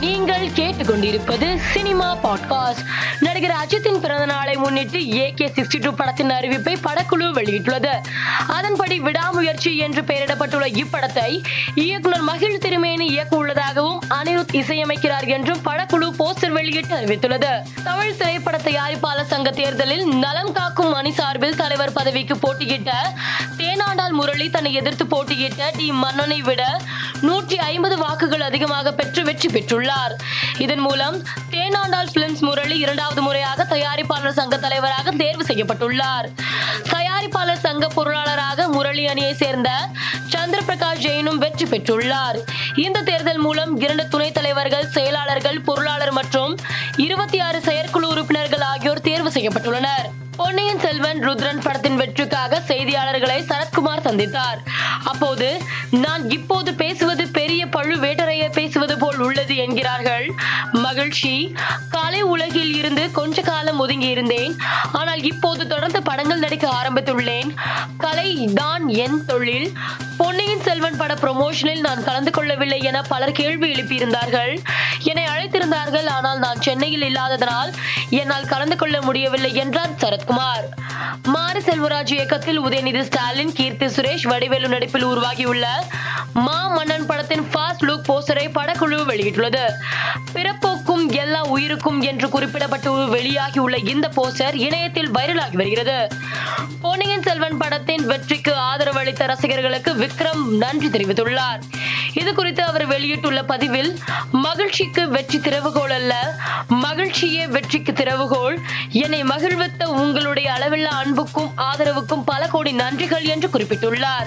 நீங்கள் கேட்டுக்கொண்டிருப்பது cinema podcast. நடிகர் அஜித்தின் பிறந்த நாளை முன்னிட்டு ஏகே சிக்ஸ்டி டூ படத்தின் அறிவிப்பை படக்குழு வெளியிட்டுள்ளது. அதன்படி விடாமுயற்சி என்று பெயரிடப்பட்டுள்ள இப்படத்தை இயக்குனர் மகிழ் திருமேனி இயக்க உள்ளதாகவும் அனிருத் இசையமைக்கிறார் என்றும் படக்குழு போஸ்டர் வெளியிட்டு அறிவித்துள்ளது. தமிழ் திரைப்பட தயாரிப்பாளர் சங்க தேர்தலில் நலம் காக்கும் அணி சார்பில் தலைவர் பதவிக்கு போட்டியிட்ட தேனாண்டால் முரளி தன்னை எதிர்த்து போட்டியிட்ட டி மன்னனை விட நூற்றி ஐம்பது வாக்குகள் அதிகமாக பெற்று வெற்றி பெற்றுள்ளார். இதன் மூலம் தேனாண்டாள் பிலிம்ஸ் முரளி இரண்டாவது முறையாக தயாரிப்பாளர் சங்க தலைவராக தேர்வு செய்யப்பட்டுள்ளார். தயாரிப்பாளர் சங்க பொருளாளராக முரளி அணியை சேர்ந்த சந்திர பிரகாஷ் ஜெயினும் வெற்றி பெற்றுள்ளார். இந்த தேர்தல் மூலம் இரண்டு துணைத் தலைவர்கள் செயலாளர்கள் பொருளாளர் மற்றும் இருபத்தி ஆறு செயற்குழு உறுப்பினர்கள் ஆகியோர் தேர்வு செய்யப்பட்டுள்ளனர். பொன்னியின் செல்வன் ருத்ரன் படத்தின் வெற்றிக்காக செய்தியாளர்களை சரத்குமார் சந்தித்தார். அப்போது பேசுவது போல் உள்ளது என்கிறார்கள். மகிழ்ச்சி. கலை உலகில் இருந்து கொஞ்ச காலம் ஒதுங்கி இருந்தேன். ஆனால் இப்போது தொடர்ந்து படங்கள் நடிக்க ஆரம்பித்துள்ளேன். கலை தான் என் தொழில். பொன்னியின் செல்வன் பட ப்ரொமோஷனில் நான் கலந்து கொள்ளவில்லை என பலர் கேள்வி எழுப்பியிருந்தார்கள். என்னை அழைத்திருந்தார்கள். ஆனால் நான் சென்னையில் இல்லாததனால் என்னால் கலந்து கொள்ள முடியவில்லை என்றார் சரத்குமார். மாரி செல்வராஜ் இயக்கத்தில் உதயநிதி ஸ்டாலின் கீர்த்தி சுரேஷ் வடிவேலு நடிப்பில் உருவாகியுள்ள மா மன்னன் படத்தின் ஃபாஸ்ட் லுக் போஸ்டரை படக்குழு வெளியிட்டுள்ளது. பிறப்போக்கும் எல்லா உயிருக்கும் என்று குறிப்பிடப்பட்டு வெளியாகியுள்ள இந்த போஸ்டர் இணையத்தில் வைரலாகி வருகிறது. பொன்னியின் செல்வன் படத்தின் வெற்றிக்கு ஆதரவு அளித்த ரசிகர்களுக்கு விக்ரம் நன்றி தெரிவித்துள்ளார். இது குறித்து அவர் வெளியிட்டுள்ள பதிவில் மகிழ்ச்சிக்கு வெற்றி திறவுகோல் அல்ல மகிழ்ச்சியே வெற்றிக்கு திறவுகோல் என்னை மகிழ்வித்த உங்களுடைய அளவில்லா அன்புக்கும் ஆதரவுக்கும் பல கோடி நன்றிகள் என்று குறிப்பிட்டுள்ளார்.